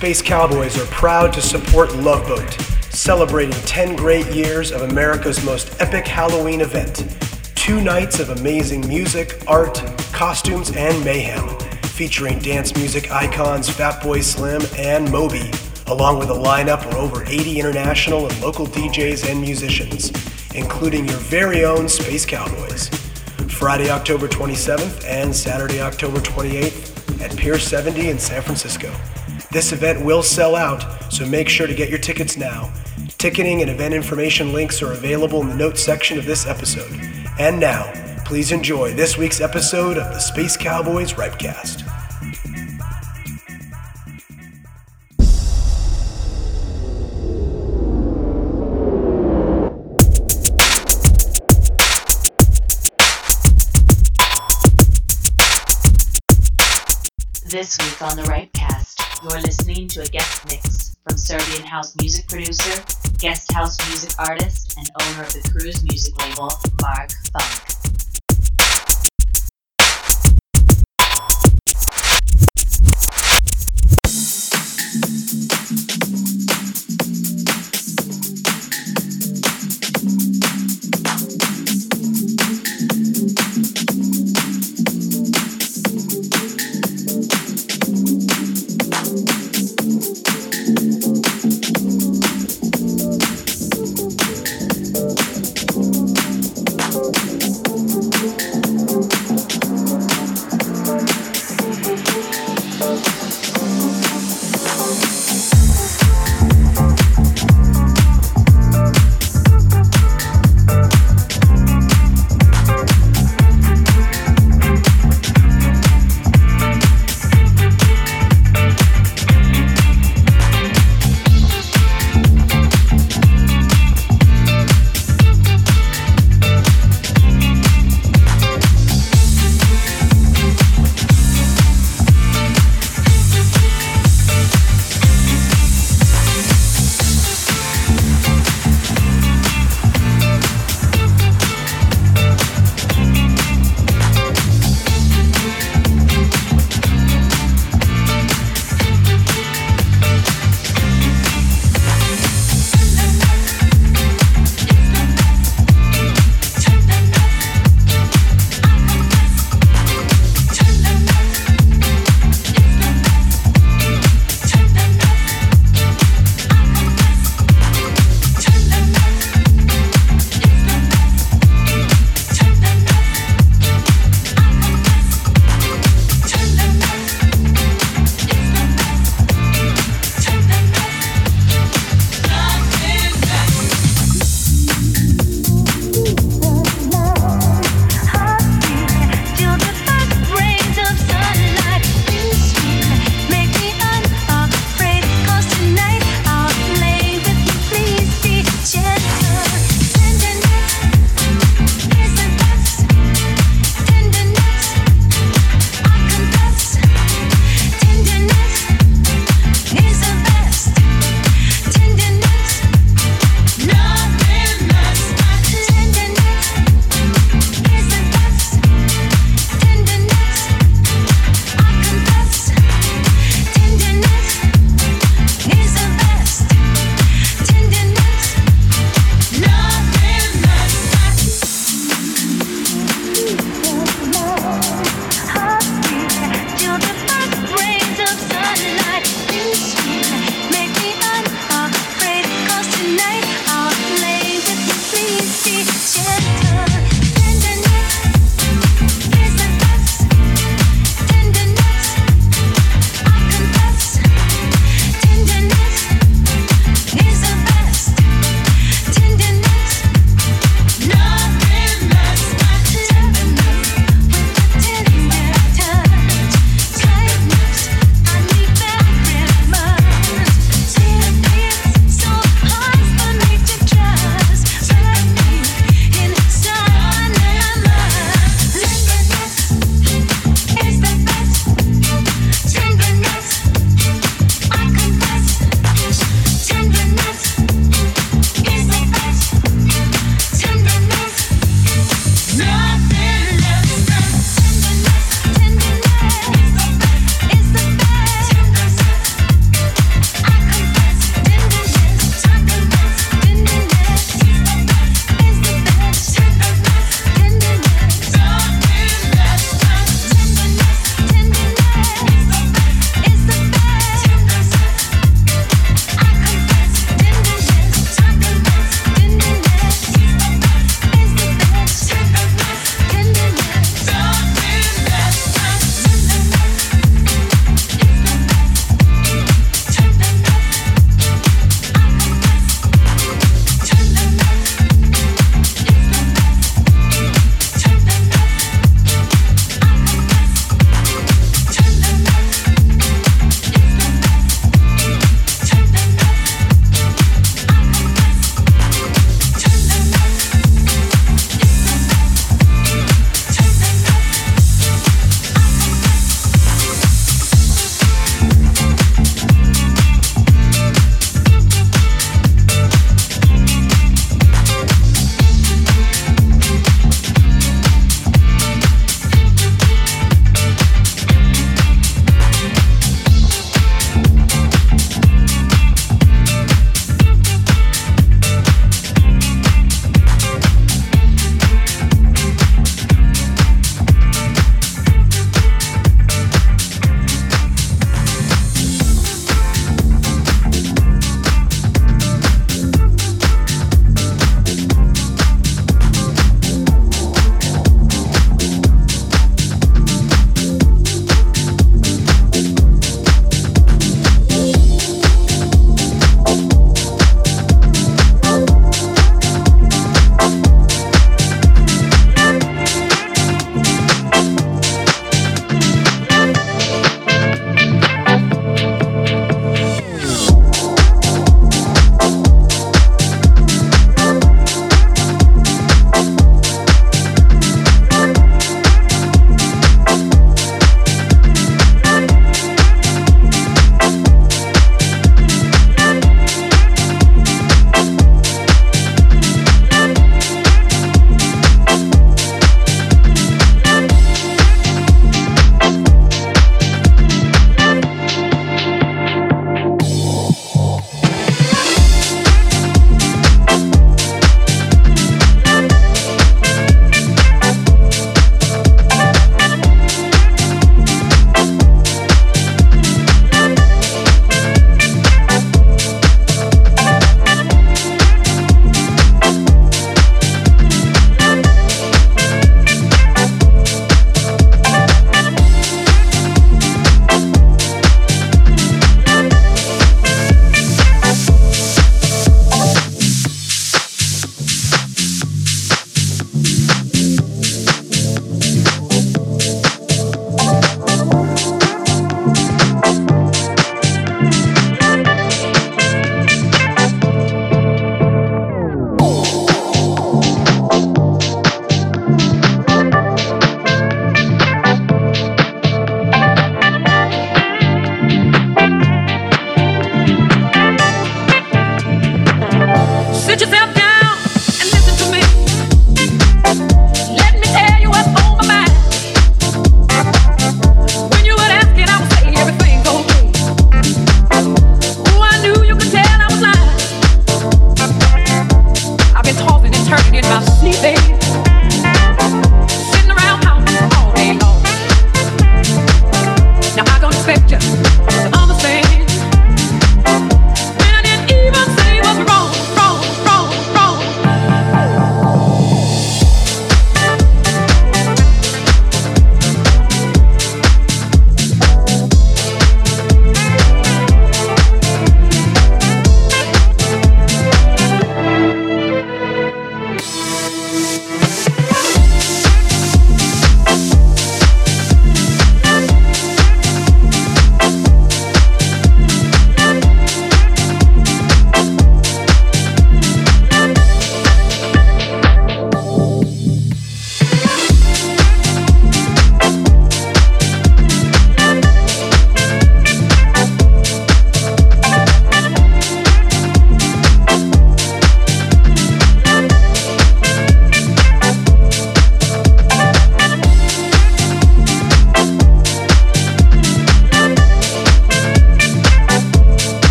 Space Cowboys are proud to support Love Boat, celebrating 10 great years of America's most epic Halloween event. Two nights of amazing music, art, costumes, and mayhem, featuring dance music icons Fatboy Slim and Moby, along with a lineup of over 80 international and local DJs and musicians, including your very own Space Cowboys. Friday, October 27th and Saturday, October 28th at Pier 70 in San Francisco. This event will sell out, so make sure to get your tickets now. Ticketing and event information links are available in the notes section of this episode. And now, please enjoy this week's episode of the Space Cowboys Ripecast. This week on the producer, guest house music artist, and owner of the Cruise music label, Mark Funk.